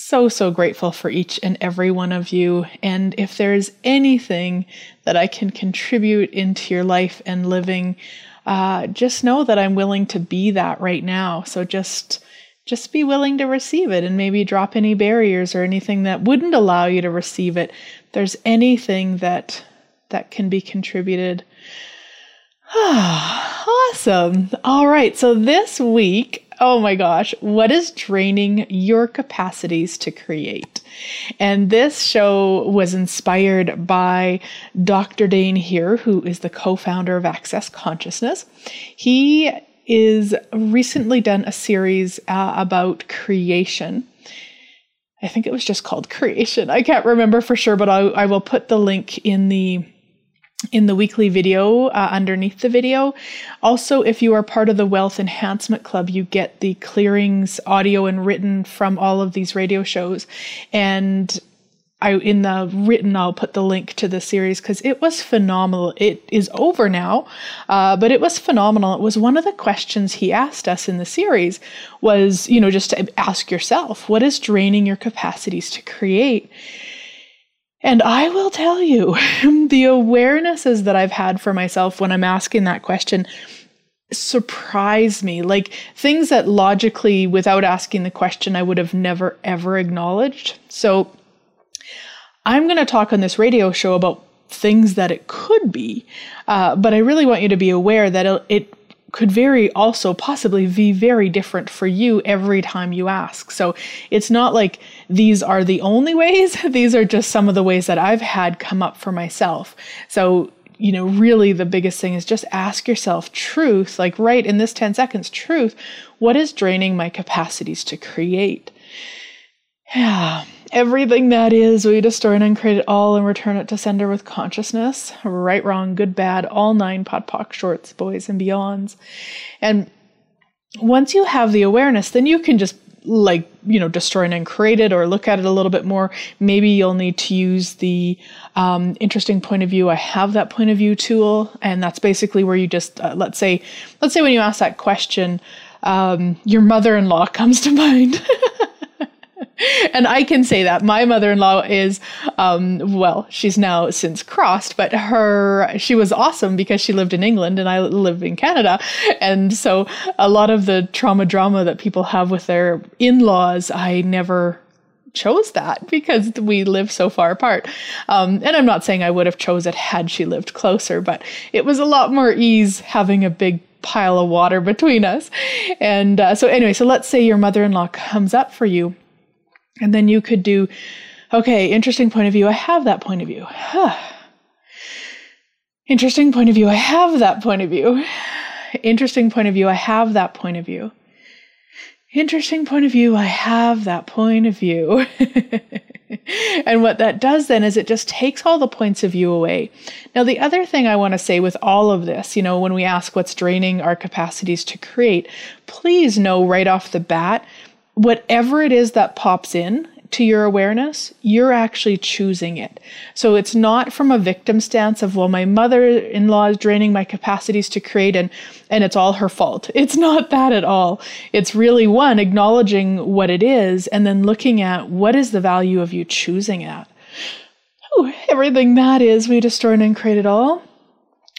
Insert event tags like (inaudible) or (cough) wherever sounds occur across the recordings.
so, so grateful for each and every one of you. And if there's anything that I can contribute into your life and living, uh, just know that I'm willing to be that right now. So just just be willing to receive it and maybe drop any barriers or anything that wouldn't allow you to receive it. If there's anything that that can be contributed. (sighs) awesome. All right. So this week oh my gosh, what is draining your capacities to create? And this show was inspired by Dr. Dain Heer, who is the co founder of Access Consciousness. He is recently done a series uh, about creation. I think it was just called (laughs) Creation. I can't remember for sure, but I, I will put the link in the in the weekly video uh, underneath the video. Also, if you are part of the Wealth Enhancement Club, you get the clearings audio and written from all of these radio shows. And I in the written I'll put the link to the series because it was phenomenal. It is over now, uh, but it was phenomenal. It was one of the questions he asked us in the series was you know just to ask yourself what is draining your capacities to create and I will tell you, (laughs) the awarenesses that I've had for myself when I'm asking that question surprise me. Like things that logically, without asking the question, I would have never ever acknowledged. So I'm going to talk on this radio show about things that it could be, uh, but I really want you to be aware that it, it could very also possibly be very different for you every time you ask. So it's not like these are the only (laughs) ways, these are just some of the ways that I've had come up for myself. So, you know, really the biggest thing is just ask yourself truth, like right in this 10 seconds, truth, what is draining my capacities to create? (sighs) Yeah everything that is, we destroy and uncreate it all and return it to sender with consciousness. Right, wrong, good, bad, all nine podpoc shorts, boys and beyonds. And once you have the awareness, then you can just like you know destroy and uncreate it or look at it a little bit more maybe you'll need to use the um, interesting point of view i have that point of view tool and that's basically where you just uh, let's say let's say when you ask that question um, your mother-in-law (laughs) comes to mind (laughs) (laughs) and I can say that my mother-in-law is, um, well, she's now since crossed, but her she was awesome because she lived in England and I live in Canada, and so a lot of the trauma drama that people have with their in-laws, I never chose that because we live so far apart. Um, and I'm not saying I would have chose it had she lived closer, but it was a lot more ease having a big pile of water between us. And uh, so anyway, so let's say your mother-in-law comes up for you and then you could do, okay, interesting point of view. I have that point of view. Huh. Interesting point of view. I have that point of view. Interesting point of view. I have that point of view. Interesting point of view. I have that point of view. (laughs) and what that does then is it just takes all the points of view away. Now, the other thing I want to say with all of this, you know, when we ask what's draining our capacities to create, please know right off the bat whatever it is that pops in, to your awareness, you're actually choosing it. So it's not from a victim stance of, well, my mother in law is draining my capacities to create and, and it's all her fault. (laughs) It's not that at all. It's really one, acknowledging what it is and then looking at what is the value of you choosing it. Oh, everything that is, we destroy and create it all.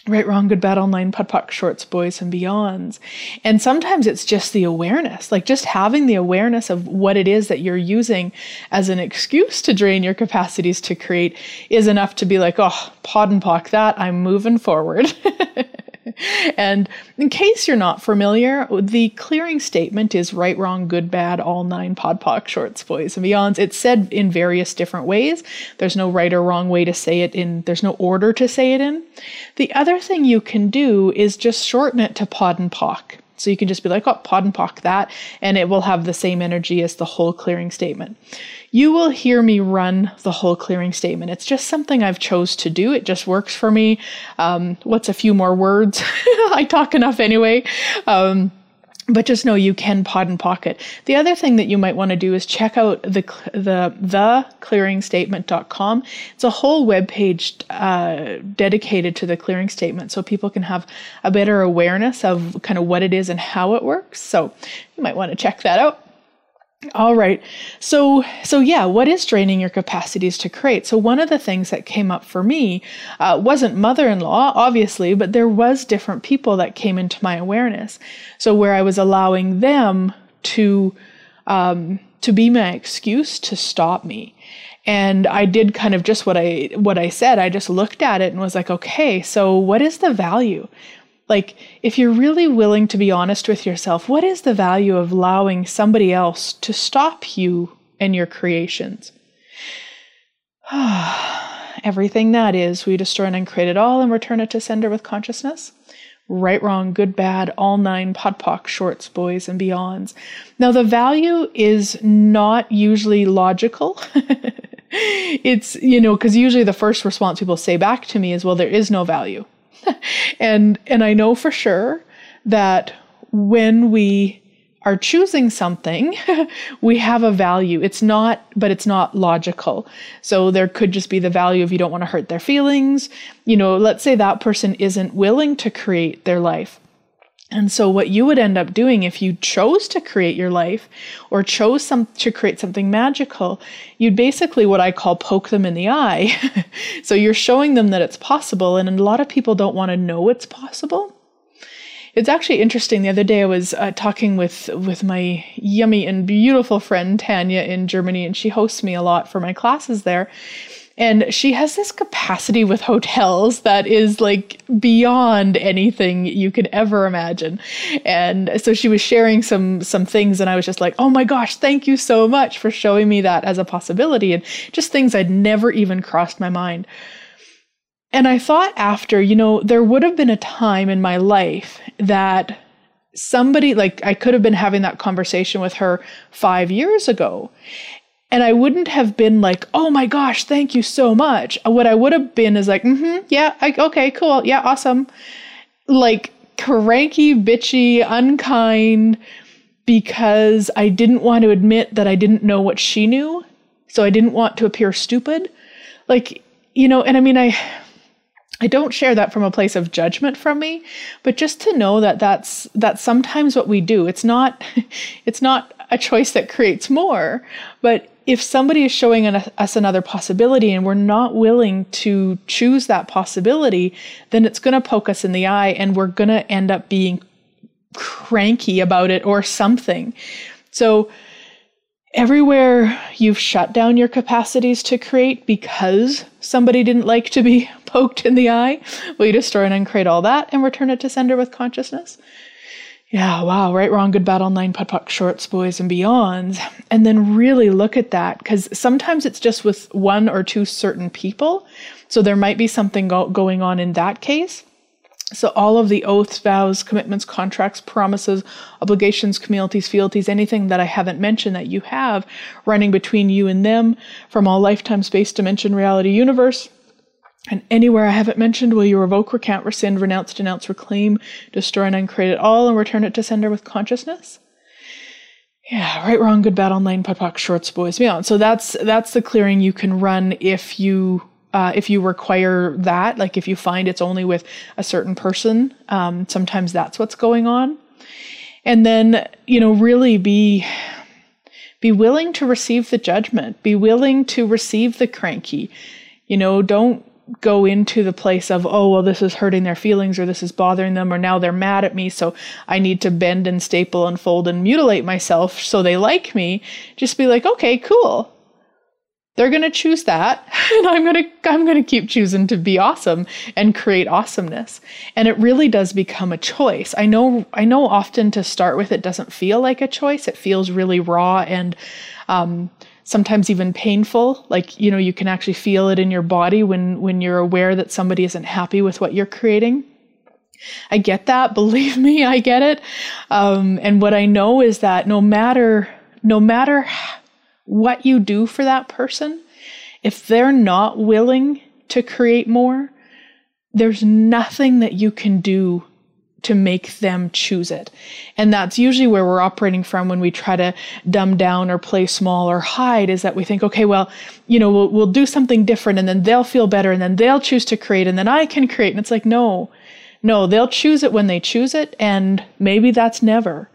Right, wrong, good, bad, all nine, POC, shorts, boys, and beyonds. And sometimes it's just the awareness, like just having the awareness of what it is that you're using as an excuse to drain your capacities to create is enough to be like, oh, POD and POC that, I'm moving forward. (laughs) (laughs) and in case you're not familiar, the clearing statement is right, wrong, good, bad, all nine POD POC, shorts, boys, and beyonds. It's said in various different ways. There's no right or wrong way to say it in, there's no order to say it in. The other thing you can do is just shorten it to POD and POC. So you can just be like, oh, POD and POC that, and it will have the same energy as the whole clearing statement you will hear me run the whole clearing statement. It's just something I've chose to do. It just works for me. Um, what's a few more words? (laughs) I talk enough anyway. Um, but just know you can POD and pocket. The other thing that you might want to do is check out the the theclearingstatement.com. It's a whole web page uh, dedicated to the clearing statement, so people can have a better awareness of kind of what it is and how it works. So you might want to check that out. All right. So, so yeah, what is draining your capacities to create? So one of the things that came up for me uh, wasn't mother-in-law, obviously, but there was different people that came into my awareness. So where I was allowing them to, um, to be my excuse to stop me. And I did kind of just what I, what I said. I just looked at it and was like, okay, so what is the value? Like, if you're really willing to be honest with yourself, what is the value of allowing somebody else to stop you and your creations? (sighs) Everything that is, we destroy and uncreate it all and return it to sender with consciousness. Right, wrong, good, bad, all nine, POD POC, shorts, boys, and beyonds. Now, the value is not usually logical. (laughs) it's, you know, because usually the first response people say back to me is, well, there is no value. (laughs) and and I know for sure that when we are choosing something, (laughs) we have a value. It's not, but it's not logical. So there could just be the value of you don't want to hurt their feelings. You know, let's say that person isn't willing to create their life. And so what you would end up doing if you chose to create your life or chose some to create something magical, you'd basically what I call poke them in the eye. (laughs) so you're showing them that it's possible and a lot of people don't want to know it's possible. It's actually interesting. The other day I was uh, talking with with my yummy and beautiful friend Tanya in Germany and she hosts me a lot for my classes there. And she has this capacity with hotels that is like beyond anything you could ever imagine. And so she was sharing some some things and I was just like, "Oh my gosh, thank you so much for showing me that as a possibility." And just things I'd never even crossed my mind. And I thought after, you know, there would have been a time in my life that somebody like I could have been having that conversation with her 5 years ago and I wouldn't have been like, oh my gosh, thank you so much. What I would have been is like, mm-hmm, yeah, I, okay, cool, yeah, awesome. Like cranky, bitchy, unkind, because I didn't want to admit that I didn't know what she knew. So I didn't want to appear stupid. Like, you know, and I mean, I. I don't share that from a place of judgment from me, but just to know that that's that's sometimes what we do. It's not (laughs) it's not a choice that creates more, but if somebody is showing us another possibility and we're not willing to choose that possibility, then it's going to poke us in the eye and we're going to end up being cranky about it or something. So, everywhere you've shut down your capacities to create because somebody didn't like to be (laughs) poked in the eye, will you destroy and uncreate all that and return it to sender with consciousness? Yeah, wow, right, wrong, good, bad, all nine, POD POC, shorts, boys, and beyonds. And then really look at that because sometimes it's just with one or two certain people. So there might be something go- going on in that case. So all of the oaths, vows, commitments, contracts, promises, obligations, communities, fealties, anything that I haven't mentioned that you have running between you and them from all lifetime, space, dimension, reality, universe, and anywhere I haven't mentioned, will you revoke, recount, rescind, renounce, denounce, reclaim, destroy, and uncreate it all and return it to sender with consciousness? Yeah, right, wrong, good, bad, all nine, POD shorts, boys, beyond. So that's that's the clearing you can run if you uh, if you require that. Like if you find it's only with a certain person, um, sometimes that's what's going on. And then you know, really be be willing to receive the judgment. Be willing to receive the cranky. You know, don't go into the place of, oh, well, this is hurting their feelings or this is bothering them or now they're mad at me. So I need to bend and staple and fold and mutilate myself so they like me. Just be like, okay, cool. They're going to choose that (laughs) and I'm going to I'm going to keep choosing to be awesome and create awesomeness. And it really does become a choice. I know I know often to start with it doesn't feel like a choice. It feels really raw and um, sometimes even painful. Like you know you can actually feel it in your body when when you're aware that somebody isn't happy with what you're creating. I get that. (laughs) Believe me i get it. Um, and what i know is that no matter no matter what you do for that person if they're not willing to create more there's nothing that you can do to make them choose it. And that's usually where we're operating from when we try to dumb down or play small or hide is that we think, okay, well, you know, we'll, we'll do something different and then they'll feel better and then they'll choose to create and then I can create. And it's like, no, no, they'll choose it when they choose it. And maybe that's never.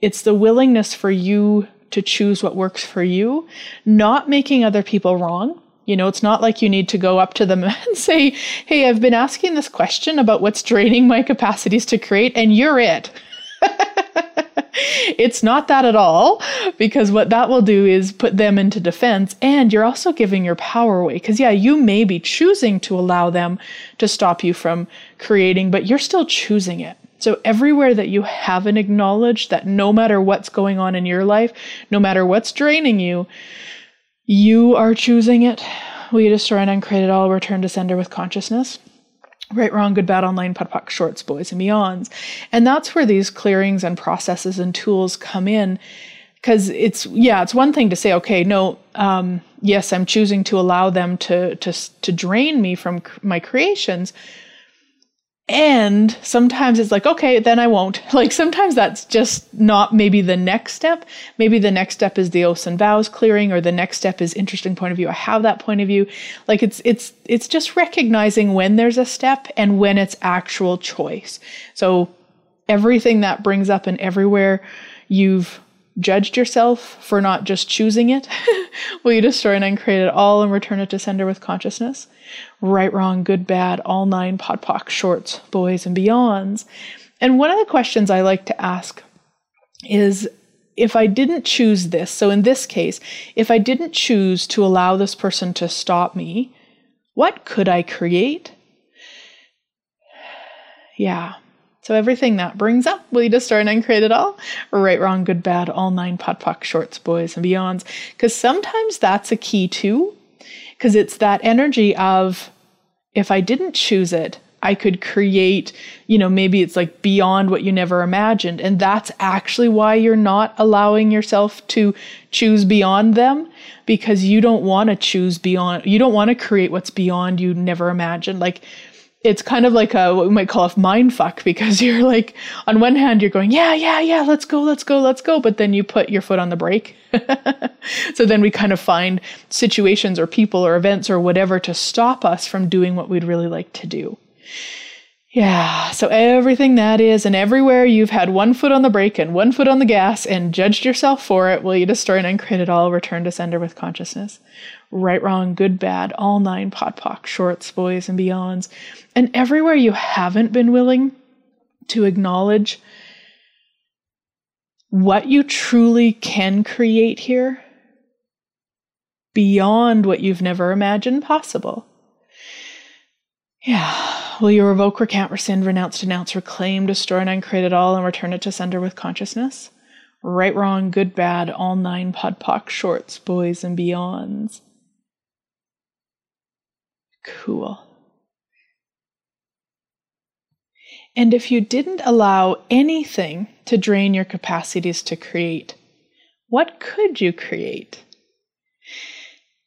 It's the willingness for you to choose what works for you, not making other people wrong you know, it's not like you need to go up to them (laughs) and say, Hey, I've been asking this question about what's draining my capacities to create, and you're it. (laughs) it's not that at all, because what that will do is put them into defense, and you're also giving your power away. Because, yeah, you may be choosing to allow them to stop you from creating, but you're still choosing it. So, everywhere that you haven't acknowledged that no matter what's going on in your life, no matter what's draining you, you are choosing it. You destroy and uncreate it all? Return to sender with consciousness. Right, wrong, good, bad, all nine, POD POC, shorts, boys, and beyonds. And that's where these clearings and processes and tools come in. Because it's, yeah, it's one thing to say, okay, no, um, yes, I'm choosing to allow them to, to, to drain me from my creations. And sometimes it's like, okay, then I won't. (laughs) Like sometimes that's just not maybe the next step. Maybe the next step is the oaths and vows clearing, or the next step is interesting point of view. I have that point of view. Like it's it's it's just recognizing when there's a step and when it's actual choice. So everything that brings up and everywhere you've judged yourself for not just choosing it, (laughs) will you destroy and uncreate it all and return it to sender with consciousness? Right, wrong, good, bad, all nine POD POC, shorts, boys, and beyonds. And one of the questions I like to ask is if I didn't choose this, so in this case, if I didn't choose to allow this person to stop me, what could I create? Yeah. So everything that brings up, will you just start and create it all? Right, wrong, good, bad, all nine podpoc shorts, boys, and beyonds. Because sometimes that's a key too because it's that energy of if I didn't choose it, I could create, you know, maybe it's like beyond what you never imagined. And that's actually why you're not allowing yourself to choose beyond them because you don't want to choose beyond, you don't want to create what's beyond you never imagined. Like, it's kind of like a what we might call a mind fuck because (laughs) you're like on one hand you're going yeah yeah yeah let's go let's go let's go but then you put your foot on the brake. (laughs) So then we kind of find situations or people or events or whatever to stop us from doing what we'd really like to do. Yeah so everything that is and everywhere you've had one foot on the brake and one foot on the gas and judged yourself for it will you destroy and uncreate it all return to sender with consciousness. Right, wrong, good, bad, all nine POD POC, shorts, boys, and beyonds. And everywhere you haven't been willing to acknowledge what you truly can create here beyond what you've never imagined possible. Yeah. Will you revoke, recant, rescind, renounce, denounce, reclaim, destroy, and uncreate it all and return it to sender with consciousness? Right, wrong, good, bad, all nine POD POC, shorts, boys, and beyonds. Cool. And if you didn't allow anything to drain your capacities to create, what could you create?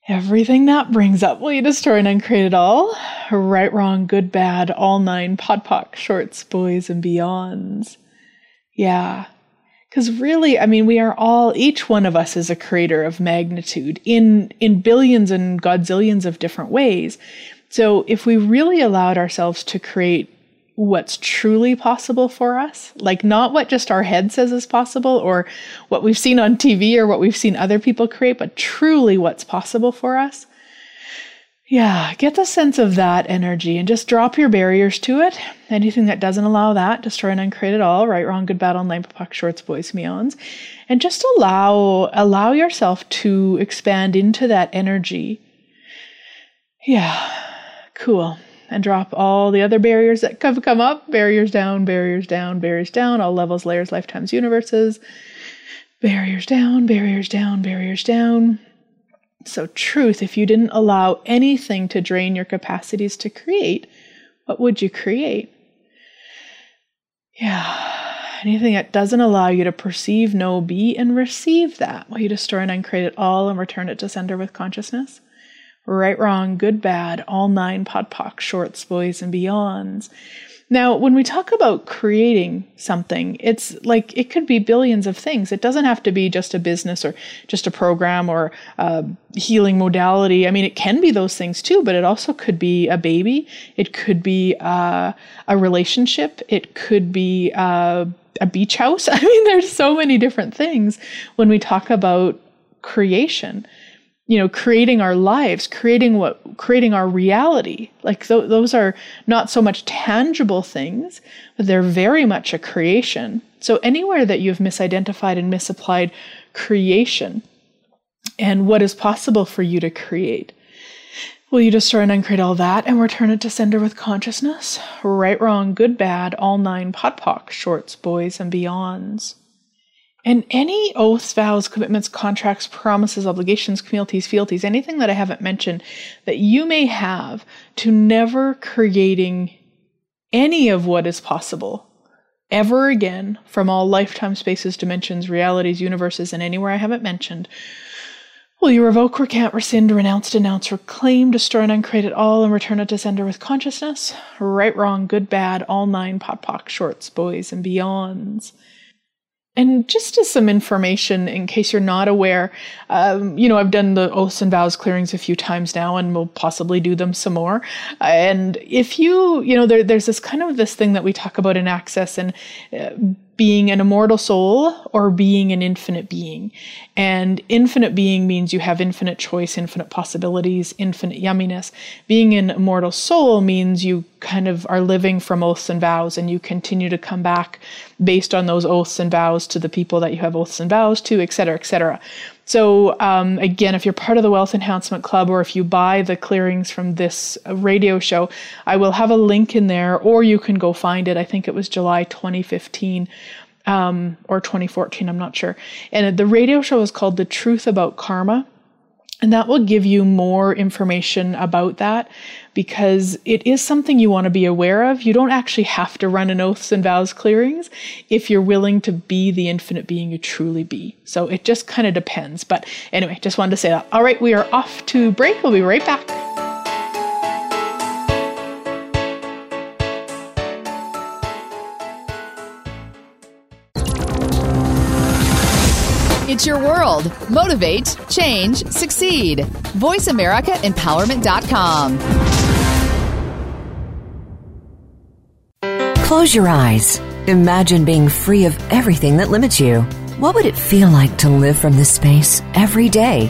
Everything that brings up will you destroy and uncreate it all? Right, wrong, good, bad, all nine, POD POC, shorts, boys, and beyonds. Yeah, Because really, I mean, we are all, each one of us is a creator of magnitude in, in billions and godzillions of different ways. So if we really allowed ourselves to create what's truly possible for us, like not what just our head says is possible or what we've seen on TV or what we've seen other people create, but truly what's possible for us. Yeah, get the sense of that energy and just drop your barriers to it. Anything that doesn't allow that, destroy and uncreate it all, right, wrong, good, bad, all nine, puck, shorts, boys, meons. And just allow allow yourself to expand into that energy. Yeah, cool and drop all the other barriers that have come up barriers down, barriers down, barriers down, all levels, layers, lifetimes, universes. Barriers down, barriers down, barriers down. So, truth, if you didn't allow anything to drain your capacities to create, what would you create? Yeah. Anything that doesn't allow you to perceive, know, be, and receive that, will you destroy and uncreate it all and return it to sender with consciousness? Right, wrong, good, bad, all nine podpoc, shorts, boys, and beyonds. Now, when we talk about creating something, it's like it could be billions of things. It doesn't have to be just a business or just a program or a healing modality. I mean, it can be those things too, but it also could be a baby. It could be uh, a relationship. It could be uh, a beach house. (laughs) I mean, there's so many different things when we talk about creation you know creating our lives creating what creating our reality. Like th- those are not so much tangible things but they're very much a creation. So anywhere that you've misidentified and misapplied creation and what is possible for you to create will you destroy and uncreate all that and return it to sender with consciousness? Right wrong good bad all nine podpoc shorts boys and beyonds and any oaths, vows, commitments, contracts, promises, obligations, communities, fealties, anything that I haven't mentioned that you may have to never creating any of what is possible ever again from all lifetime spaces, dimensions, realities, universes, and anywhere I haven't mentioned. Will you revoke, recant, rescind, renounce, denounce, reclaim, destroy, and uncreate it all and return it to sender with consciousness? Right, wrong, good, bad, all nine, podpoc, shorts, boys, and beyonds. And just as some information, in case you're not aware, um, you know, I've done the oaths and vows clearings a few times now, and we'll possibly do them some more. And if you, you know, there, there's this kind of this thing that we talk about in Access and uh, being an immortal soul or being an infinite being. And infinite being means you have infinite choice, infinite possibilities, infinite yumminess. Being an immortal soul means you kind of are living from oaths and vows and you continue to come back based on those oaths and vows to the people that you have oaths and vows to, et cetera, et cetera. So, um, again, if you're part of the Wealth Enhancement Club or if you buy the clearings from this radio show, I will have a link in there or you can go find it. I think it was July 2015 um, or 2014, I'm not sure. And the radio show is called The Truth About Karma. And that will give you more information about that because it is something you want to be aware of. You don't actually have to run an oaths and vows clearings if you're willing to be the infinite being you truly be. So it just kind of depends. But anyway, just wanted to say that. All right, we are off to break. We'll be right back. It's your world. Motivate, change, succeed. VoiceAmericaEmpowerment.com. Close your eyes. Imagine being free of everything that limits you. What would it feel like to live from this space every day?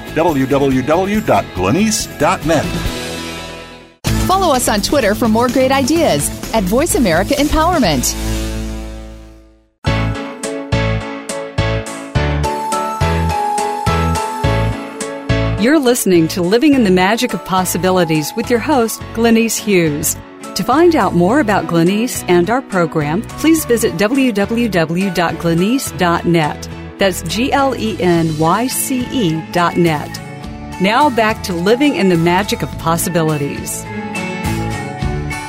www.glenyce.net. Follow us on Twitter for more great ideas at Voice America Empowerment. You're listening to Living in the Magic of Possibilities with your host, Glenyce Hughes. To find out more about Glenyce and our program, please visit www.glenyce.net. That's G L E N Y C E dot net. Now back to Living in the Magic of Possibilities.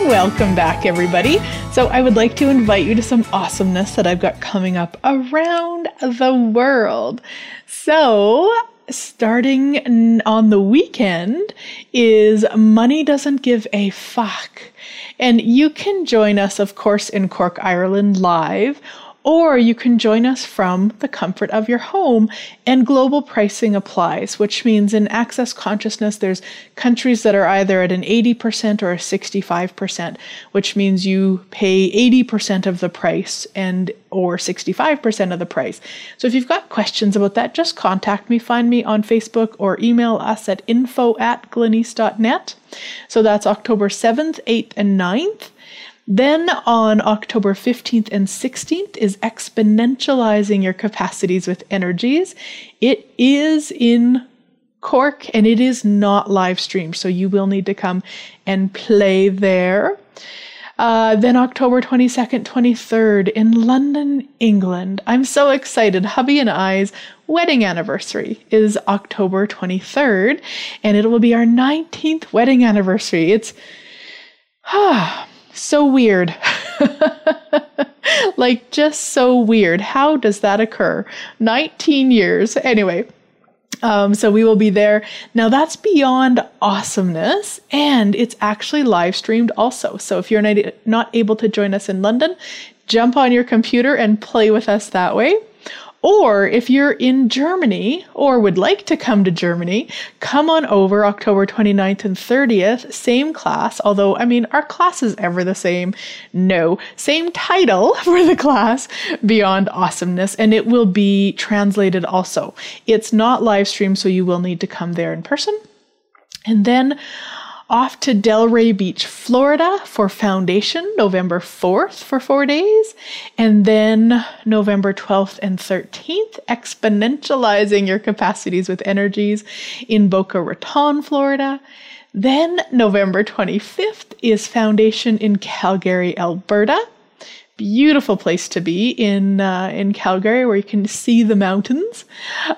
Welcome back, everybody. So, I would like to invite you to some awesomeness that I've got coming up around the world. So, starting on the weekend is Money Doesn't Give a Fuck. And you can join us, of course, in Cork, Ireland live or you can join us from the comfort of your home. And global pricing applies, which means in access consciousness, there's countries that are either at an 80% or a 65%, which means you pay 80% of the price and or 65% of the price. So if you've got questions about that, just contact me, find me on Facebook or email us at info at glenyce.net. So that's October 7th, 8th, and 9th. Then on October 15th and 16th is exponentializing your capacities with energies. It is in Cork and it is not live streamed, so you will need to come and play there. Uh, then October 22nd, 23rd in London, England. I'm so excited. Hubby and I's wedding anniversary is October 23rd, and it will be our 19th wedding anniversary. It's, (sighs) ah, so weird. (laughs) like, just so weird. How does that occur? 19 years. Anyway, um, so we will be there. Now that's beyond awesomeness, and it's actually live streamed also. So if you're not, able to join us in London, jump on your computer and play with us that way. Or if you're in Germany or would like to come to Germany, come on over October 29th and 30th, same class, although I mean, our class is ever the same. No, same title (laughs) for the class, Beyond Awesomeness, and it will be translated also. It's not live stream, so you will need to come there in person. And then off to Delray Beach, Florida for Foundation, November 4th for four days. And then November 12th and 13th, exponentializing your capacities with energies in Boca Raton, Florida. Then November 25th is Foundation in Calgary, Alberta beautiful place to be in uh, in Calgary, where you can see the mountains.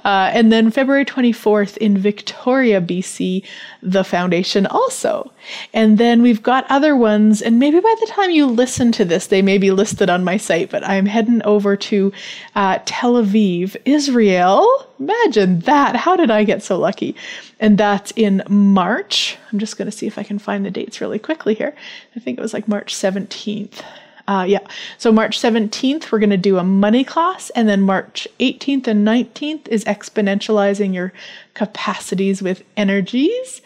Uh, and then February 24th in Victoria, BC, the foundation also. And then we've got other ones, and maybe by the time you listen to this, they may be listed on my site. But I'm heading over to uh, Tel Aviv, Israel. Imagine that! How did I get so lucky? And that's in March. I'm just going to see if I can find the dates really quickly here. I think it was like March 17th. Uh, yeah. So March 17th, we're going to do a money class. And then March 18th and 19th is exponentializing your capacities with energies.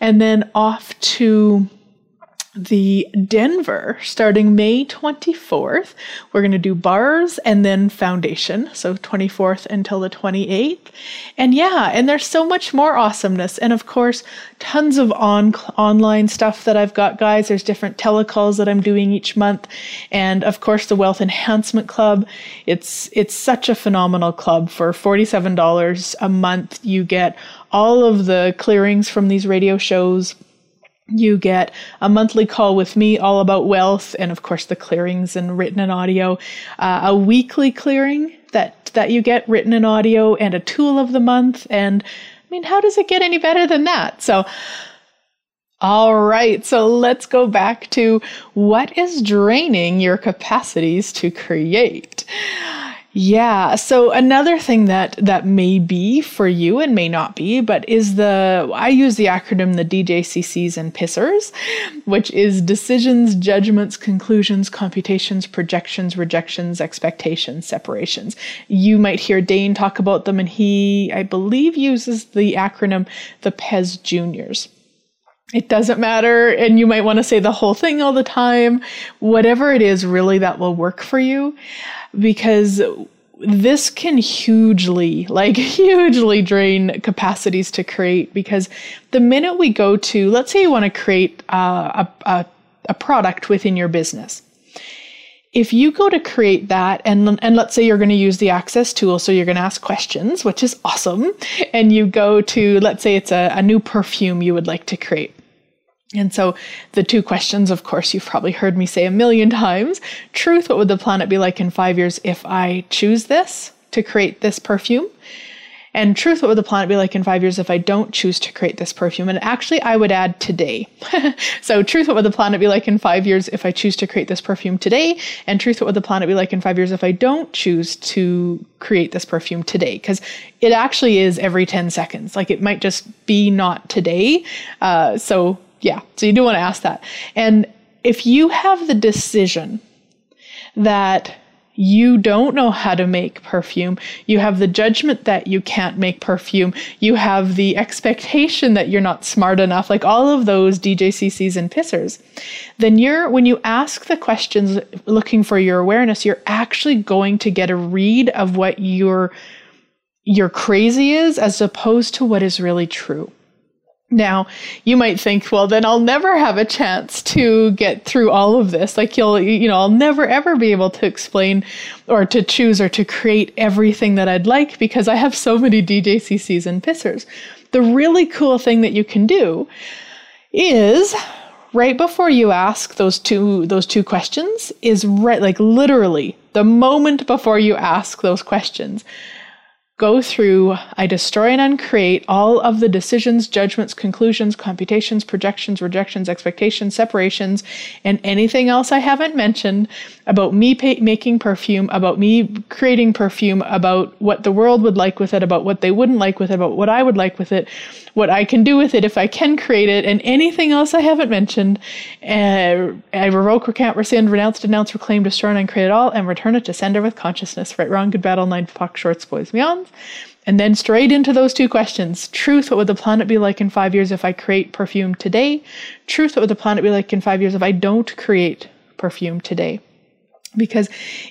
And then off to the Denver starting May 24th. We're going to do bars and then foundation, so 24th until the 28th. And yeah, and there's so much more awesomeness. And of course, tons of on online stuff that I've got, guys. There's different telecalls that I'm doing each month. And of course, the Wealth Enhancement Club. It's it's such a phenomenal club for $47 a month. You get all of the clearings from these radio shows you get a monthly call with me all about wealth and of course the clearings and written and audio. Uh, a weekly clearing that that you get written and audio and a tool of the month. And i mean how does it get any better than that? So all right, so let's go back to what is draining your capacities to create. Yeah. So another thing that that may be for you and may not be, but is the I use the acronym the DJCCs and PISSERs, which is decisions, judgments, conclusions, computations, projections, rejections, expectations, separations. You might hear Dain talk about them and he I believe uses the acronym the PES Juniors. It doesn't matter. And you might want to say the whole thing all the time. Whatever it is, really, that will work for you because this can hugely, like (laughs) hugely drain capacities to create. Because the minute we go to, let's say you want to create uh, a, a, a product within your business. If you go to create that, and, and let's say you're going to use the access tool, so you're going to ask questions, which is awesome, and you go to, let's say it's a, a new perfume you would like to create. And so the two questions, of course, you've probably heard me say a million (laughs) times. Truth, what would the planet be like in five years if I choose this to create this perfume? And truth, what would the planet be like in five years if I don't choose to create this perfume? And actually, I would add today. (laughs) so, truth, what would the planet be like in five years if I choose to create this perfume today? And truth, what would the planet be like in five years if I don't choose to create this perfume today? Because it actually is every 10 seconds. Like it might just be not today. Uh, so, yeah, so you do want to ask that. And if you have the decision that you don't know how to make perfume, you have the judgment that you can't make perfume, you have the expectation that you're not smart enough, like all of those DJCCs and pissers, then you're, when you ask the questions looking for your awareness, you're actually going to get a read of what your, your crazy is as opposed to what is really true. Now, you might think, well, then I'll never have a chance to get through all of this. Like, you'll, you know, I'll never ever be able to explain or to choose or to create everything that I'd like because I have so many DJCCs and pissers. The really cool thing that you can do is right before you ask those two those two questions is right like literally the moment before you ask those questions go through, I destroy and uncreate all of the decisions, judgments, conclusions, computations, projections, rejections, expectations, separations, and anything else I haven't mentioned about me pa- making perfume, about me creating perfume, about what the world would like with it, about what they wouldn't like with it, about what I would like with it, what I can do with it if I can create it, and anything else I haven't mentioned. Uh, I revoke, recant, rescind, renounce, denounce, reclaim, destroy, and uncreate it all, and return it to sender with consciousness. Right, wrong, good, bad, all nine, fuck, shorts, boys, beyond. And then straight into those two questions. Truth, what would the planet be like in five years if I create perfume today? Truth, what would the planet be like in five years if I don't create perfume today? Because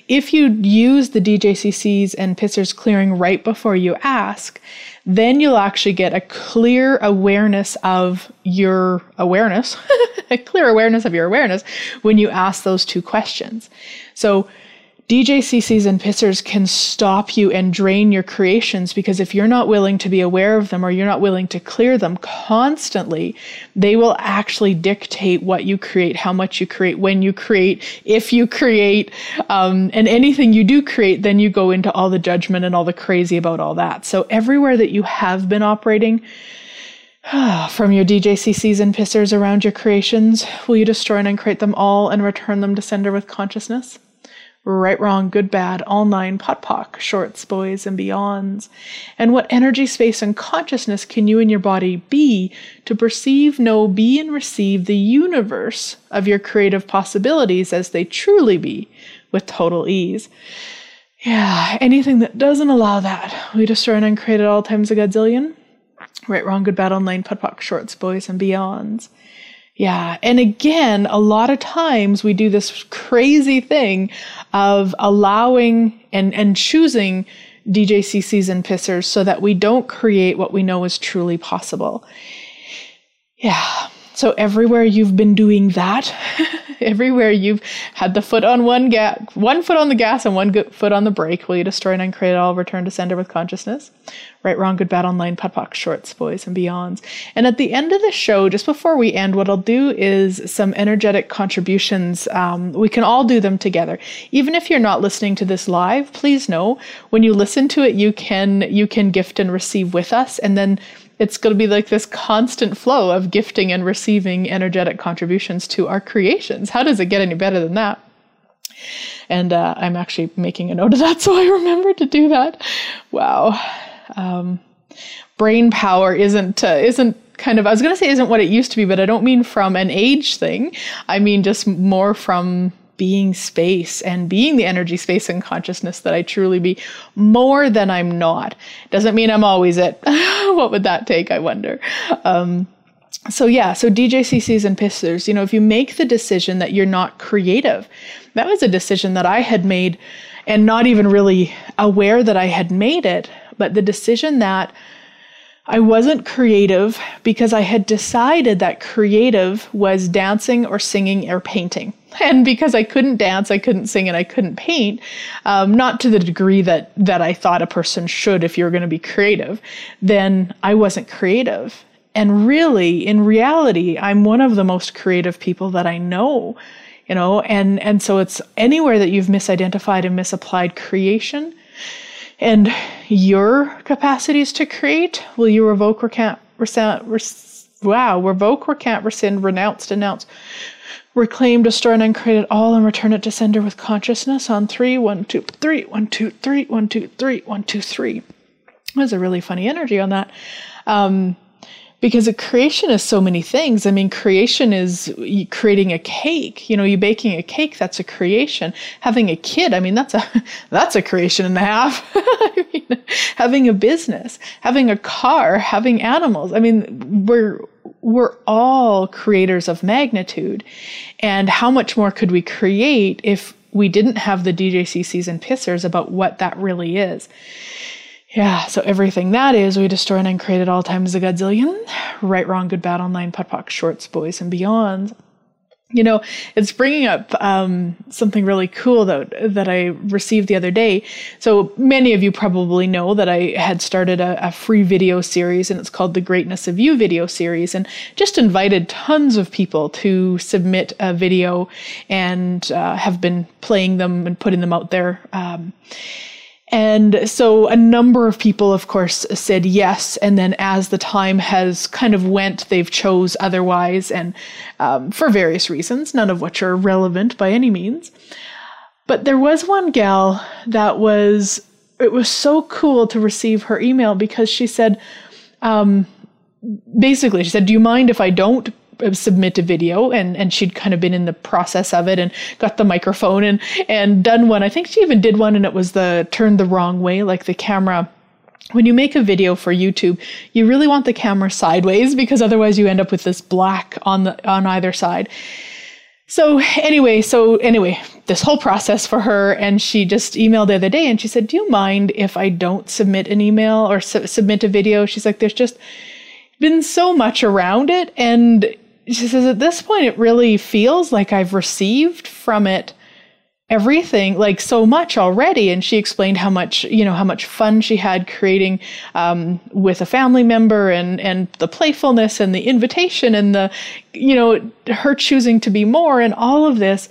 if you use the DJCCs and pissers clearing right before you ask, then you'll actually get a clear awareness of your awareness, (laughs) a clear awareness of your awareness when you ask those two questions. So DJCCs and pissers can stop you and drain your creations because if you're not willing to be aware of them or you're not willing to clear them constantly, they will actually dictate what you create, how much you create, when you create, if you create, um, and anything you do create, then you go into all the judgment and all the crazy about all that. So everywhere that you have been operating, (sighs) from your DJCCs and pissers around your creations, will you destroy and uncreate them all and return them to sender with consciousness? Right, wrong, good, bad, all nine, POD POC, shorts, boys, and beyonds. And what energy, space, and consciousness can you and your body be to perceive, know, be, and receive the universe of your creative possibilities as they truly be with total ease? Yeah, anything that doesn't allow that, we destroy and uncreate at all times a godzillion. Right, wrong, good, bad, all nine, POD POC, shorts, boys, and beyonds. Yeah. And again, a lot of times we do this crazy thing of allowing and, and choosing DJCCs and pissers so that we don't create what we know is truly possible. Yeah. So everywhere you've been doing that, (laughs) everywhere you've had the foot on one gas, one foot on the gas and one foot on the brake, will you destroy and uncreate all, return to sender with consciousness? Right, wrong, good, bad, all nine, podpoc, shorts, boys, and beyonds. And at the end of the show, just before we end, what I'll do is some energetic contributions. Um, we can all do them together. Even if you're not listening to this live, please know when you listen to it, you can you can gift and receive with us, and then it's going to be like this constant flow of gifting and receiving energetic contributions to our creations. How does it get any better than that? And uh, I'm actually making a note of that (laughs) so I remember to do that. Wow. Um, brain power isn't uh, isn't kind of I was going to say isn't what it used to be, but I don't mean from an age thing. I mean just more from being space and being the energy, space, and consciousness that I truly be more than I'm not. Doesn't mean I'm always it. (laughs) what would that take? I wonder. Um, so yeah, so DJCCs and pissers, you know, if you make the decision that you're not creative, that was a decision that I had made and not even really aware that I had made it, but the decision that I wasn't creative because I had decided that creative was dancing or singing or painting. And because I couldn't dance, I couldn't sing, and I couldn't paint, um, not to the degree that that I thought a person should if you're going to be creative, then I wasn't creative. And really, in reality, I'm one of the most creative people that I know. You know, and and so it's anywhere that you've misidentified and misapplied creation and your capacities to create, will you revoke, recant, res, wow, revoke, recant, rescind, renounce, denounce, reclaim, destroy, and uncreate it all and return it to sender with consciousness on three, one, two, three, one, two, three, one, two, three, one, two, three. There's a really funny energy on that. Um, because a creation is so many things. I mean, creation is creating a cake. You know, you baking a cake, that's a creation. Having a kid, I mean, that's a (laughs) that's a creation and a half. (laughs) I mean, having a business, having a car, having animals. I mean, we're we're all creators of magnitude. And how much more could we create if we didn't have the DJCCs and pissers about what that really is? Yeah, so everything that is, we destroy and uncreate at all times a godzillion. Right, wrong, good, bad, all nine, POD shorts, boys, and beyond. You know, it's bringing up um, something really cool that that I received the other day. So many of you probably know that I had started a, a free video series, and it's called the Greatness of You video series, and just invited tons of people to submit a video, and uh, have been playing them and putting them out there. Um, and so a number of people, of course, said yes. And then as the time has kind of went, they've chose otherwise, and um, for various reasons, none of which are relevant by any means. But there was one gal that was, it was so cool to receive her email because she said, um, basically, she said, Do you mind if I don't submit a video and and she'd kind of been in the process of it and got the microphone and and done one i think she even did one and it was the turned the wrong way like the camera when you make a video for YouTube, you really want the camera sideways because otherwise you end up with this black on the on either side. So anyway, so anyway, this whole process for her, and she just emailed the other day, and she said, "Do you mind if I don't submit an email or su- submit a video?" She's like, "There's just been so much around it, and she says at this point it really feels like I've received from it everything like so much already. And she explained how much you know how much fun she had creating um, with a family member and and the playfulness and the invitation and the you know her choosing to be more and all of this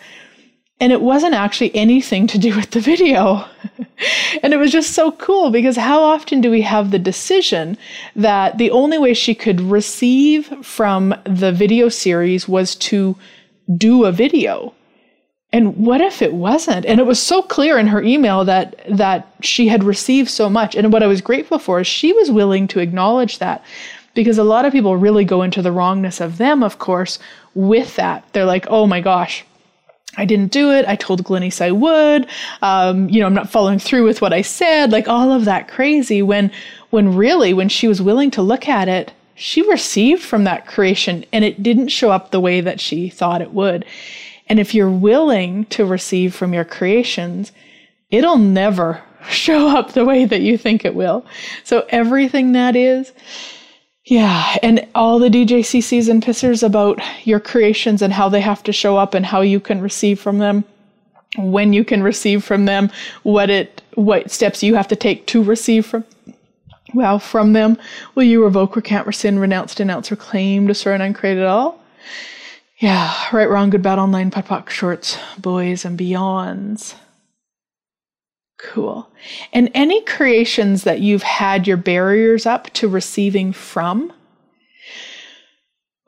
and it wasn't actually anything to do with the video. (laughs) and it was just so cool because how often do we have the decision that the only way she could receive from the video series was to do a video? And what if it wasn't? And it was so clear in her email that that she had received so much. And what I was grateful for is she was willing to acknowledge that because a lot of people really go into the wrongness of them, of course, with that. They're like, oh my gosh, I didn't do it. I told Glenyce I would. Um, you know, I'm not following through with what I said. Like all of that crazy. When, when really, when she was willing to look at it, she received from that creation, and it didn't show up the way that she thought it would. And if you're willing to receive from your creations, it'll never (laughs) show up the way that you think it will. So everything that is, yeah, and all the DJCCs and pissers about your creations and how they have to show up and how you can receive from them, when you can receive from them, what it what steps you have to take to receive from well from them. Will you revoke, recant, rescind, renounce, denounce, reclaim, destroy, and uncreate it all? Yeah, right, wrong, good, bad, all nine, POD shorts, boys, and beyonds. Cool. And any creations that you've had your barriers up to receiving from?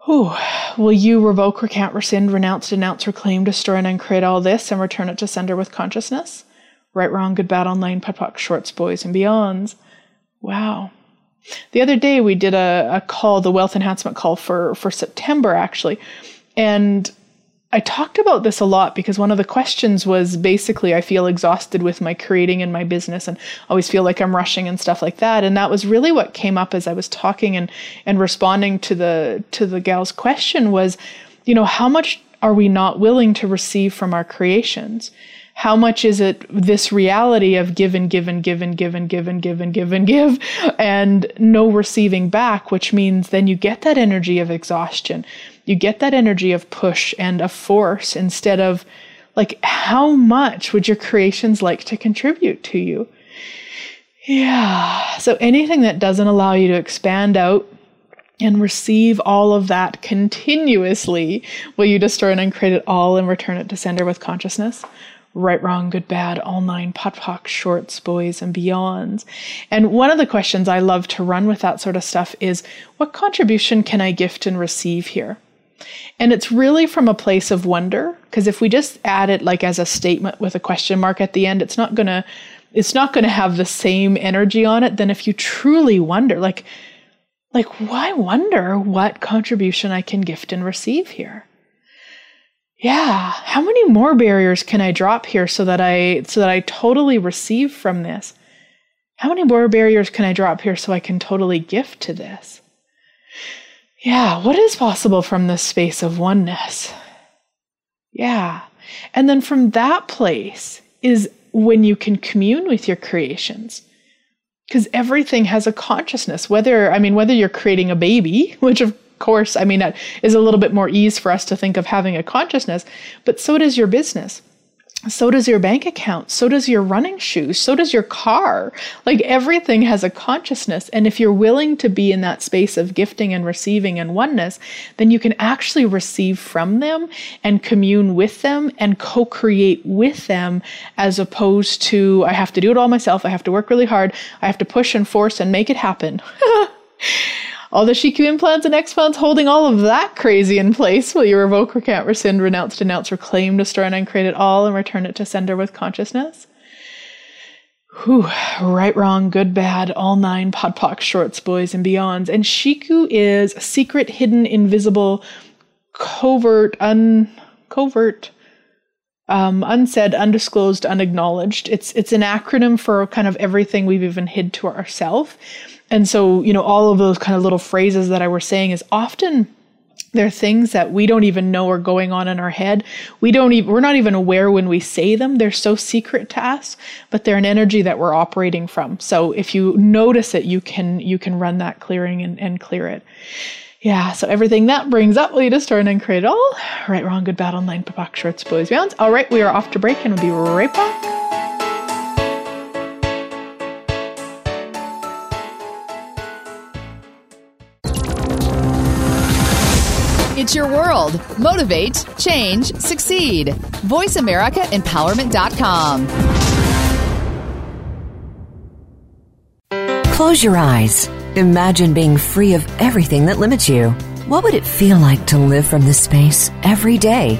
Ooh, will you revoke, recant, rescind, renounce, denounce, reclaim, destroy, and uncreate all this and return it to sender with consciousness? Right, wrong, good, bad, all nine, POD shorts, boys, and beyonds. Wow. The other day we did a, a call, the wealth enhancement call for, for September, actually. And I talked about this a lot because one of the questions was basically I feel exhausted with my creating and my business and always feel like I'm rushing and stuff like that. And that was really what came up as I was talking and and responding to the to the gal's question was, you know, how much are we not willing to receive from our creations? How much is it this reality of give and give and give and give and give and give and give and give and no receiving back, which means then you get that energy of exhaustion you get that energy of push and of force instead of like how much would your creations like to contribute to you yeah so anything that doesn't allow you to expand out and receive all of that continuously will you destroy and uncreate it all and return it to sender with consciousness right, wrong, good, bad, all nine, POD POC, shorts, boys, and beyonds. And one of the questions I love to run with that sort of stuff is what contribution can I gift and receive here? And it's really from a place of wonder because if we just add it like as a statement with a question mark at the end, it's not going to it's not going to have the same energy on it than if you truly wonder like like why wonder what contribution I can gift and receive here? Yeah, how many more barriers can I drop here so that I so that I totally receive from this? How many more barriers can I drop here so I can totally gift to this? Yeah, what is possible from this space of oneness? Yeah. And then from that place is when you can commune with your creations. Because everything has a consciousness, whether, I mean, whether you're creating a baby, (laughs) which of course, I mean, that is a little bit more ease for us to think of having a consciousness, but so does your business so does your bank account, so does your running shoes, so does your car. Like everything has a consciousness. And if you're willing to be in that space of gifting and receiving and oneness, then you can actually receive from them and commune with them and co create with them as opposed to, I have to do it all myself, I have to work really hard, I have to push and force and make it happen. (laughs) all the Shiku implants and explants holding all of that crazy in place will you revoke, recant, rescind, renounce, denounce, reclaim, destroy, and uncreate it all and return it to sender with consciousness? Whew, right, wrong, good, bad, all nine POD POC, shorts, boys, and beyonds. And Shiku is secret, hidden, invisible, covert, un covert, um, unsaid, undisclosed, unacknowledged. It's it's an acronym for kind of everything we've even hid to ourselves. And so, you know, all of those kind of little phrases that I were saying is often they're things that we don't even know are going on in our head. We don't even we're not even aware when we say them. They're so secret to us, but they're an energy that we're operating from. So if you notice it, you can you can run that clearing and, and clear it. Yeah, so everything that brings up, you destroy and create it all? Right, wrong, good, bad, all nine, papak, shorts, boys, beyonds. All right, we are off to break and we'll be right back. Your world. Motivate, change, succeed. VoiceAmericaEmpowerment.com. Close your eyes. Imagine being free of everything that limits you. What would it feel like to live from this space every day?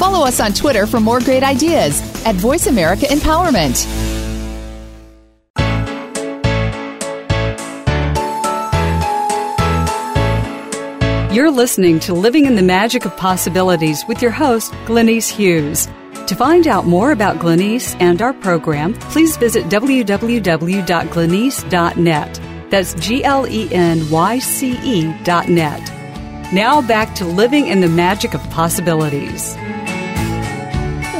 Follow us on Twitter for more great ideas at Voice America Empowerment. You're listening to Living in the Magic of Possibilities with your host, Glenyce Hughes. To find out more about Glenyce and our program, please visit www.glenyce.net. That's G L E N Y C E dot net. Now back to Living in the Magic of Possibilities.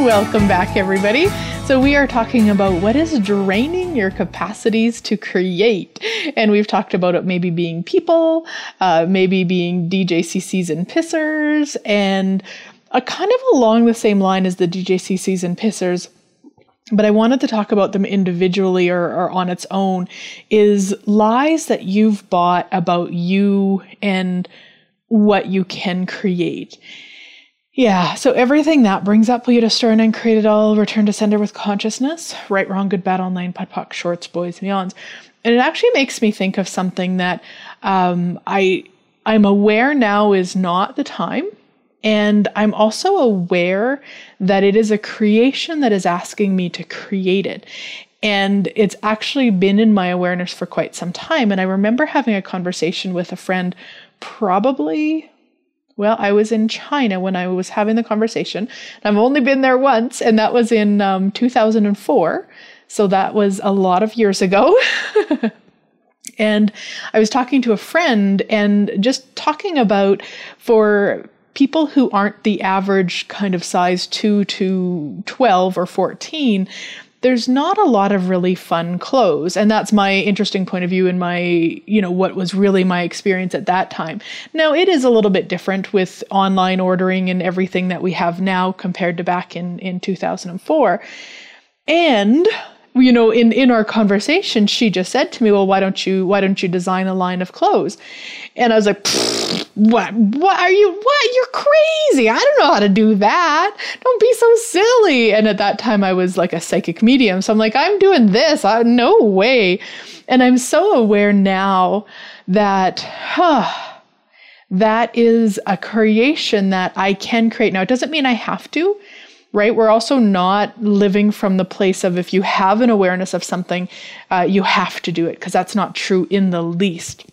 Welcome back, everybody. So, we are talking about what is draining your capacities to create. And we've talked about it maybe being people, uh, maybe being DJCCs and pissers, and a kind of along the same line as the DJCCs and pissers. But I wanted to talk about them individually or, or on its own is lies that you've bought about you and what you can create. Yeah, so everything that brings up will you to stern and create it all, return to sender with consciousness, right, wrong, good, bad, all nine, POD POC, shorts, boys, meons. And it actually makes me think of something that um, I I'm aware now is not the time. And I'm also aware that it is a creation that is asking me to create it. And it's actually been in my awareness for quite some time. And I remember having a conversation with a friend probably well, I was in China when I was having the conversation. I've only been there once, and that was in um, 2004. So that was a lot of years ago. (laughs) and I was talking to a friend and just talking about for people who aren't the average kind of size 2 to 12 or 14 there's not a lot of really fun clothes and that's my interesting point of view and my you know what was really my experience at that time. Now it is a little bit different with online ordering and everything that we have now compared to back in in 2004 and you know in in our conversation she just said to me well why don't you why don't you design a line of clothes? And i was like what what are you what? You're crazy. I don't know how to do that. Don't be so silly. And at that time i was like a psychic medium. So i'm like i'm doing this. I, no way. And i'm so aware now that huh, that is a creation that i can create. Now it doesn't mean i have to right? We're also not living from the place of if you have an awareness of something, uh, you have to do it, because that's not true in the least.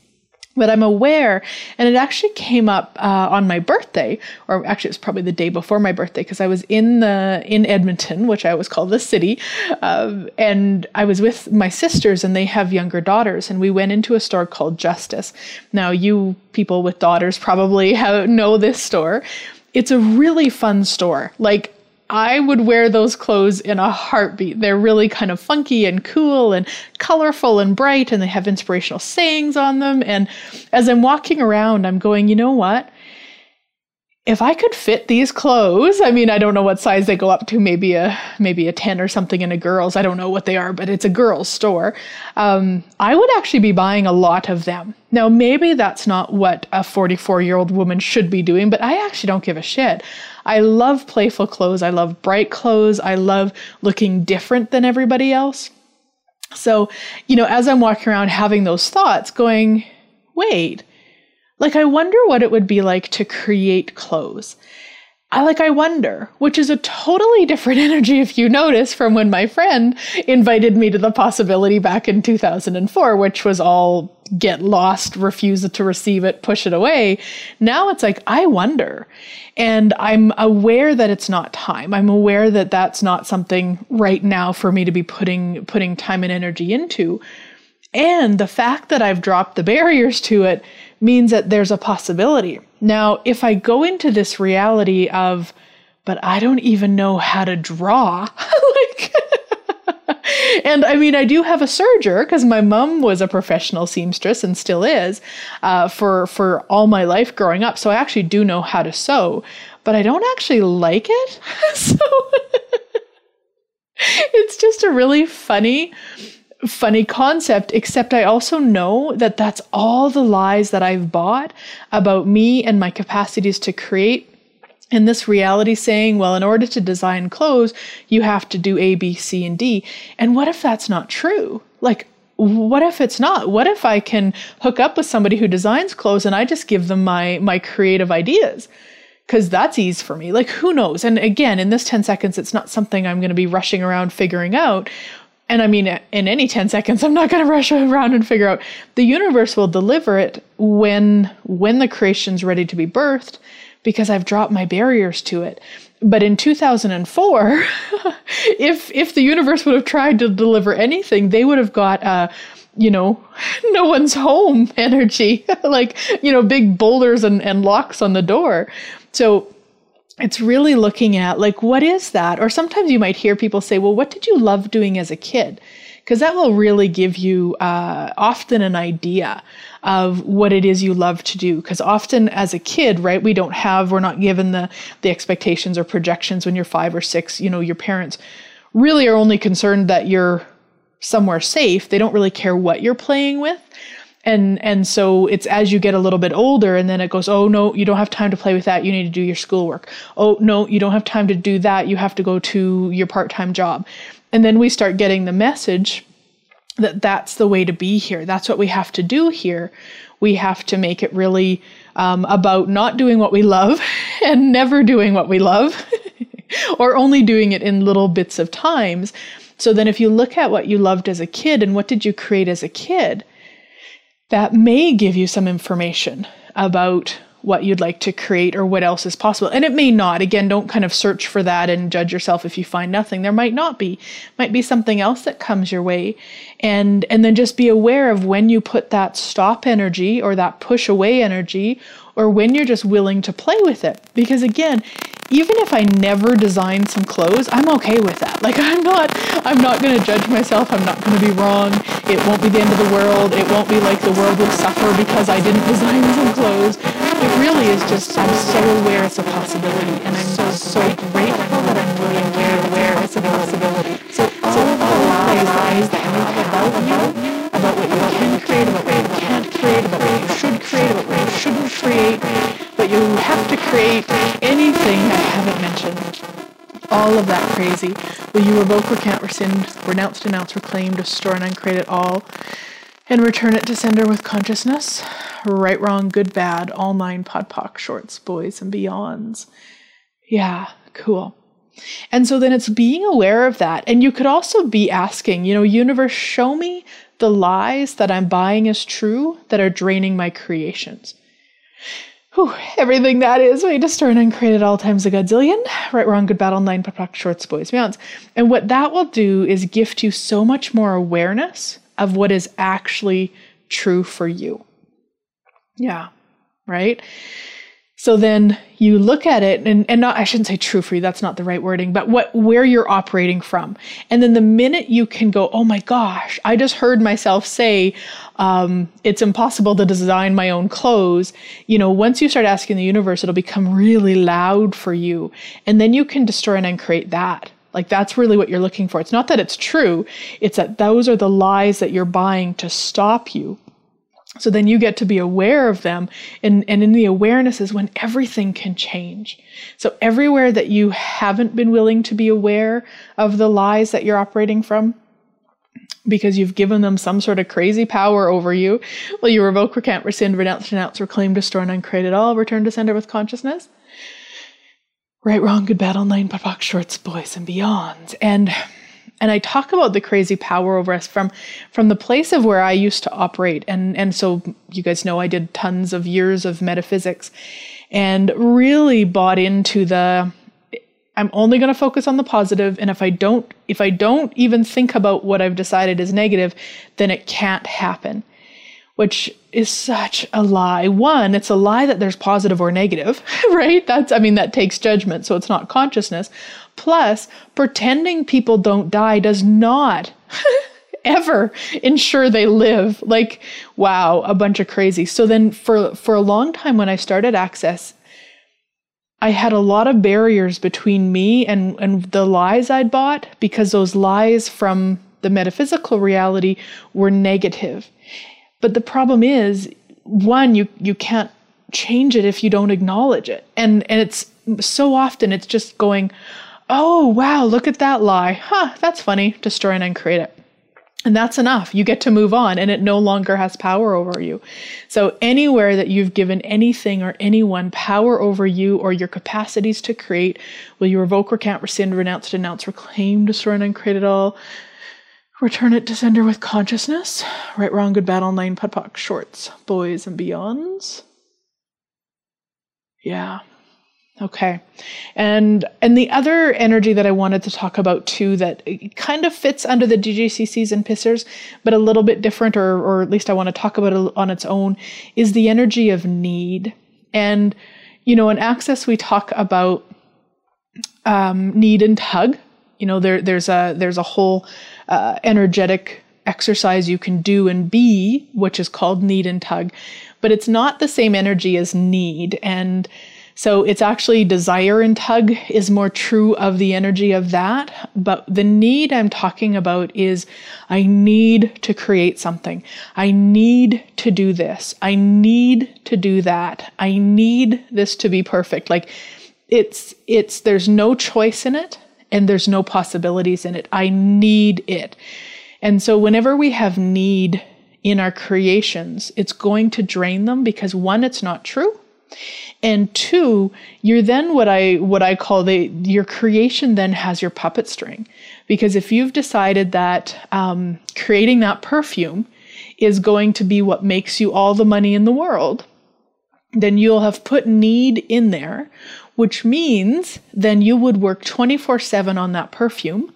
But I'm aware, and it actually came up uh, on my birthday, or actually it was probably the day before my birthday, because I was in the in Edmonton, which I always call the city, uh, and I was with my sisters, and they have younger daughters, and we went into a store called Justice. Now, you people with daughters probably (laughs) have, know this store. It's a really fun store. Like I would wear those clothes in a heartbeat. They're really kind of funky and cool and colorful and bright, and they have inspirational sayings on them. And as I'm walking around, I'm going, you know what? If I could fit these clothes, I mean, I don't know what size they go up to, maybe a maybe a 10 or something in a girl's. I don't know what they are, but it's a girl's store. Um, I would actually be buying a lot of them. Now, maybe that's not what a 44 year old woman should be doing, but I actually don't give a shit. I love playful clothes. I love bright clothes. I love looking different than everybody else. So, you know, as I'm walking around having those thoughts, going, wait, like, I wonder what it would be like to create clothes. I like, I wonder, which is a totally different (laughs) energy if you notice from when my friend invited me to the possibility back in 2004, which was all get lost, refuse to receive it, push it away. Now it's like, I wonder. And I'm aware that it's not time. I'm aware that that's not something right now for me to be putting, putting time and energy into. And the fact that I've dropped the barriers to it means that there's a possibility. Now, if I go into this reality of, but I don't even know how to draw, (laughs) like, (laughs) and I mean, I do have a serger because my mom was a professional seamstress and still is uh, for for all my life growing up. So I actually do know how to sew, but I don't actually like it. (laughs) so it's just a really funny funny concept, except I also know that that's all the lies that I've bought about me and my capacities to create. And this reality saying, well, in order to design clothes, you have to do A, B, C, and D. And what if that's not true? Like, what if it's not? What if I can hook up with somebody who designs clothes and I just give them my my creative ideas? Cause that's ease for me. Like who knows? And again, in this 10 seconds, it's not something I'm gonna be rushing around figuring out and I mean, in any 10 seconds, I'm not going to rush around and figure out. The universe will deliver it when when the creation's ready to be birthed because I've dropped my barriers to it. But in 2004, (laughs) if if the universe would have tried to deliver anything, they would have got uh, you know, (laughs) no one's home (laughs) energy, like, you know, big boulders and, and locks on the door. So it's really looking at like what is that? Or sometimes you might hear people say well what did you love doing as a kid? Because that will really give you uh, often an idea of what it is you love to do. Because often as a kid right we don't have we're not given the the expectations or projections when you're five or six. You know your parents really are only concerned that you're somewhere safe. They don't really care what you're playing with and and so it's as you get a little bit older and then it goes oh no you don't have time to play with that. You need to do your schoolwork. Oh no you don't have time to do that. You have to go to your part-time job. And then we start getting the message that that's the way to be here. That's what we have to do here. We have to make it really um, about not doing what we love (laughs) and never doing what we love (laughs) or only doing it in little bits of times. So then if you look at what you loved as a kid and what did you create as a kid that may give you some information about what you'd like to create or what else is possible. And it may not. Again, don't kind of search for that and judge yourself if you find nothing. There might not be. Might be something else that comes your way. And and then just be aware of when you put that stop energy or that push away energy or when you're just willing to play with it. Because again, even if I never design some clothes, I'm okay with that. Like (laughs) I'm not I'm not going to judge myself. I'm not going to be wrong. It won't be the end of the world. It won't be like the world will suffer because I didn't (laughs) design some clothes. It really is just I'm so aware it's a possibility and I'm so so grateful that I'm be aware it's a possibility. So so all these lies that make about you, about what you can create, about what you can't create, about what you should create, about what you shouldn't create, you have to create anything I haven't mentioned. All of that crazy. Will you revoke, recant, rescind, renounce, denounce, reclaim, destroy, and uncreate it all, and return it to sender with consciousness? Right, wrong, good, bad, all nine POD POC, shorts, boys, and beyonds. Yeah, cool. And so then it's being aware of that. And you could also be asking, you know, universe, show me the lies that I'm buying as true that are draining my creations. Whew, everything that is, we destroy and create at all times a godzillion. Right, wrong, good, battle, nine, pop, shorts, boys, beyonds. And what that will do is gift you so much more awareness of what is actually true for you. Yeah, right? So then you look at it and, and not, I shouldn't say true for you, that's not the right wording, but what, where you're operating from. And then the minute you can go, oh my gosh, I just heard myself say, um, it's impossible to design my own clothes. You know, once you start asking the universe, it'll become really loud for you. And then you can destroy and uncreate that. Like that's really what you're looking for. It's not that it's true, it's that those are the lies that you're buying to stop you so then you get to be aware of them. And, and in the awareness is when everything can change. So everywhere that you haven't been willing to be aware of the lies that you're operating from, because you've given them some sort of crazy power over you, will you revoke, recant, rescind, renounce, denounce, reclaim, destroy, and uncreate it all, return to sender with consciousness? Right, wrong, good, bad, all nine, box, shorts, boys, and beyond. And and I talk about the crazy power over us from from the place of where I used to operate. And and so you guys know I did tons of years of metaphysics and really bought into the I'm only going to focus on the positive. And if I don't if I don't even think about what I've decided is negative then it can't happen which is such a lie. One, it's a lie that there's positive or negative, (laughs) right? That's, I mean, that takes judgment, so it's not consciousness. Plus, pretending people don't die does not (laughs) ever ensure they live. Like, wow, a bunch of crazy. So then for for a long time when I started Access, I had a lot of barriers between me and, and the lies I'd bought because those lies from the metaphysical reality were negative. But the problem is, one, you you can't change it if you don't acknowledge it. And and it's so often it's just going, oh, wow, look at that lie. Huh, that's funny. Destroy and uncreate it. And that's enough. You get to move on and it no longer has power over you. So, anywhere that you've given anything or anyone power over you or your capacities to create, will you revoke, recant, rescind, renounce, denounce, reclaim, destroy, and uncreate it all? Return it to sender with consciousness. Right, wrong, good, bad, all nine, POD POC, shorts, boys, and beyonds. Yeah. Okay. And and the other energy that I wanted to talk about too that kind of fits under the DJCCs and pissers, but a little bit different, or or at least I want to talk about it on its own, is the energy of need. And you know, in access we talk about um, need and tug. You know, there there's a there's a whole uh, energetic exercise you can do and be, which is called need and tug, but it's not the same energy as need. And so it's actually desire and tug is more true of the energy of that. But the need I'm talking about is I need to create something. I need to do this. I need to do that. I need this to be perfect. Like it's, it's, there's no choice in it and there's no possibilities in it. I need it. And so whenever we have need in our creations, it's going to drain them because one, it's not true. And two, you're then what I what I call the your creation then has your puppet string, because if you've decided that um, creating that perfume is going to be what makes you all the money in the world, then you'll have put need in there, which means then you would work 24 7 on that perfume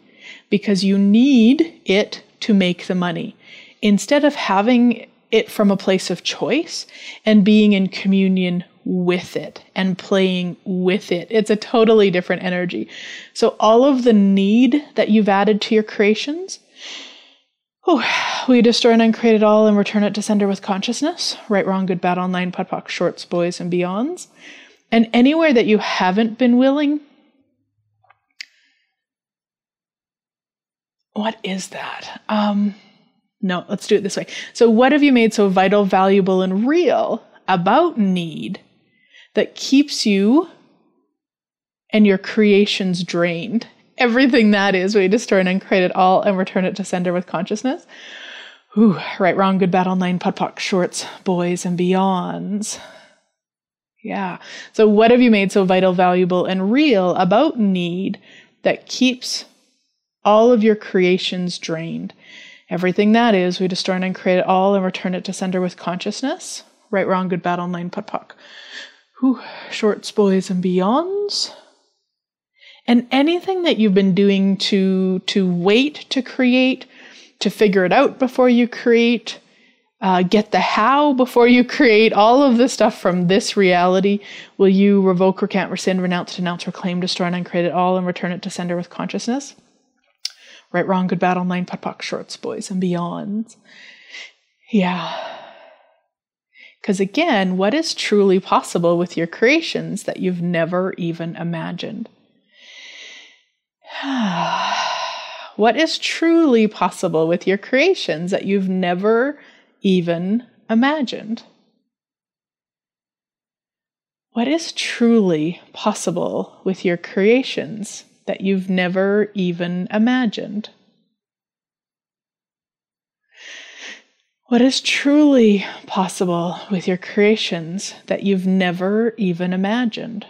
because you need it to make the money. Instead of having it from a place of choice and being in communion with it and playing with it. It's a totally different energy. So, all of the need that you've added to your creations, oh, we destroy and uncreate it all and return it to sender with consciousness. Right, wrong, good, bad, all nine, POD POC, shorts, boys, and beyonds. And anywhere that you haven't been willing, what is that? Um, no, let's do it this way. So, what have you made so vital, valuable, and real about need that keeps you and your creations drained? Everything that is, we destroy and uncreate it all and return it to sender with consciousness. Ooh, right, wrong, good, bad, all nine, POD POC, shorts, boys, and beyonds. Yeah. So, what have you made so vital, valuable, and real about need that keeps all of your creations drained? Everything that is, we destroy and create it all and return it to sender with consciousness. Right, wrong, good, bad, all nine, POD POC. Whew, shorts, boys, and beyonds. And anything that you've been doing to to wait to create, to figure it out before you create, uh, get the how before you (laughs) create all of the stuff from this reality. Will you revoke, recant, rescind, renounce, denounce, reclaim, destroy, and uncreate it all and return it to sender with consciousness? Right, wrong, good, bad, all nine, POD POC, shorts, boys, and beyonds. Yeah. Because again, what is truly possible with your creations that you've never even imagined? (sighs) what is truly possible with your creations that you've never even imagined? What is truly possible with your creations that you've never even imagined? What is truly possible with your creations that you've never even imagined?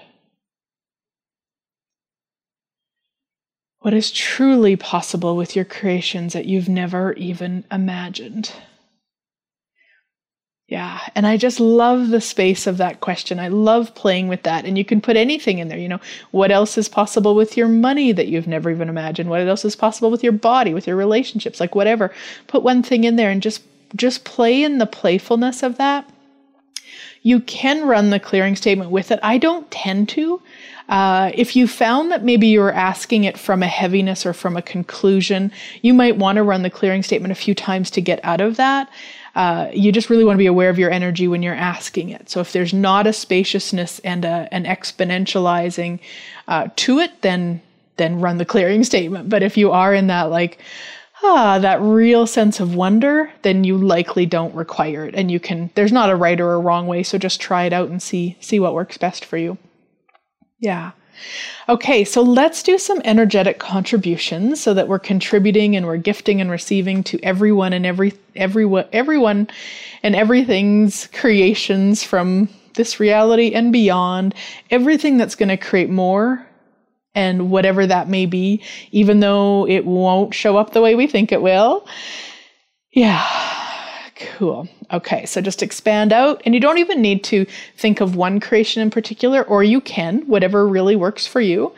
What is truly possible with your creations that you've never even imagined? Yeah, and I just love the space of that question. I love playing with that. And you can put anything in there. You know, what else is possible with your money that you've never even imagined? What else is possible with your body, with your relationships, like whatever. Put one thing in there and just just play in the playfulness of that. You can run the clearing statement with it. I don't tend to. Uh, if you found that maybe you were asking it from a heaviness or from a conclusion, you might want to run the clearing statement a few times to get out of that uh, you just really want to be aware of your energy when you're asking it. So if there's not a spaciousness and a, an exponentializing uh, to it, then then run the clearing (laughs) statement. But if you are in that like ah that real sense of wonder, then you likely don't require it, and you can. There's not a right or a wrong way, so just try it out and see see what works best for you. Yeah. Okay, so let's do some energetic contributions so that we're contributing and we're gifting and receiving to everyone and every everyone everyone and everything's creations from this reality and beyond, everything that's going to create more and whatever that may be, even though it won't show up the way we think it will. Yeah, cool. Okay, so just expand out, and you don't even need to think of one creation in particular, or you can, whatever really works for you.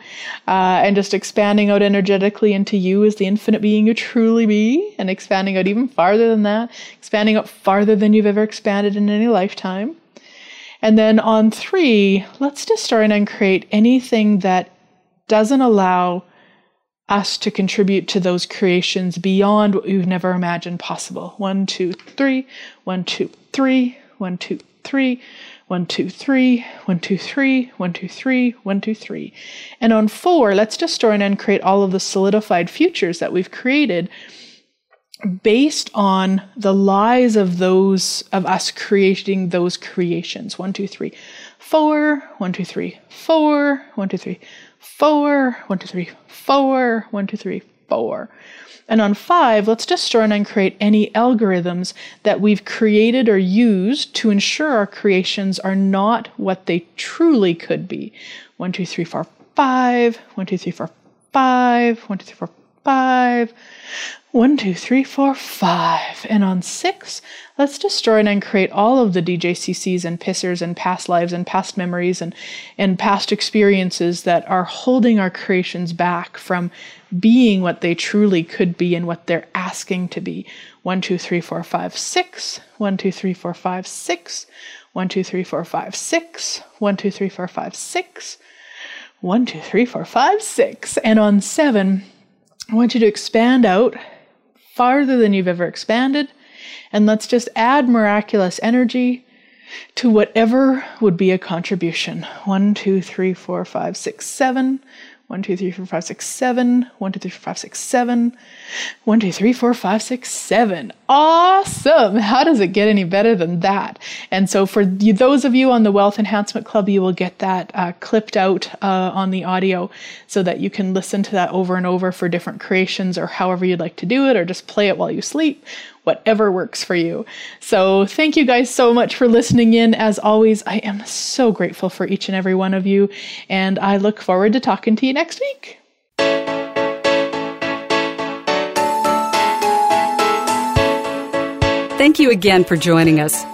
Uh, and just expanding out energetically into you as the infinite being you truly be, and expanding out even farther than that, expanding out farther than you've ever expanded in any lifetime. And then on three, let's just start and create anything that doesn't allow us to contribute to those creations beyond what we've never imagined possible. One, two, three, one, two, three, one, two, three, one, two, three, one, two, three, one, two, three, one, two, three. And on four, let's just store and create all of the solidified futures that we've created based on the lies of those of us creating those creations. One, two, three, four, one, two, three, four, one, two, three, four, one, two, three, four, one, two, three, four. And on five, let's just start and create any algorithms that we've created or used to ensure our creations are not what they truly could be. One, two, three, four, five. One, two, three, four, five. One, two, three, four, five. One, two, three, four, five. And on six, let's destroy and create all of the DJCCs and pissers and past lives and past memories and, and past experiences that are holding our creations back from being what they truly could be and what they're asking to be. One, two, three, four, five, six. One, two, three, four, five, six. One, two, three, four, five, six. One, two, three, four, five, six. One, two, three, four, five, six. And on seven, I want you to expand out farther than you've ever expanded. And let's just add miraculous energy to whatever would be a contribution. One, two, three, four, five, six, seven. One, two, three, four, five, six, seven. One, two, three, four, five, six, seven. One, two, three, four, five, six, seven. Awesome. How does it get any better than that? And so, for you, those of you on the Wealth Enhancement Club, you will get that uh, clipped out uh, on the audio so that you can listen to that over and over for different creations or however you'd like to do it, or just play it while you sleep whatever works for you. So, thank you guys so much for listening in. As always, I am so grateful for each and every one of you, and I look forward to talking to you next week. Thank you again for joining us.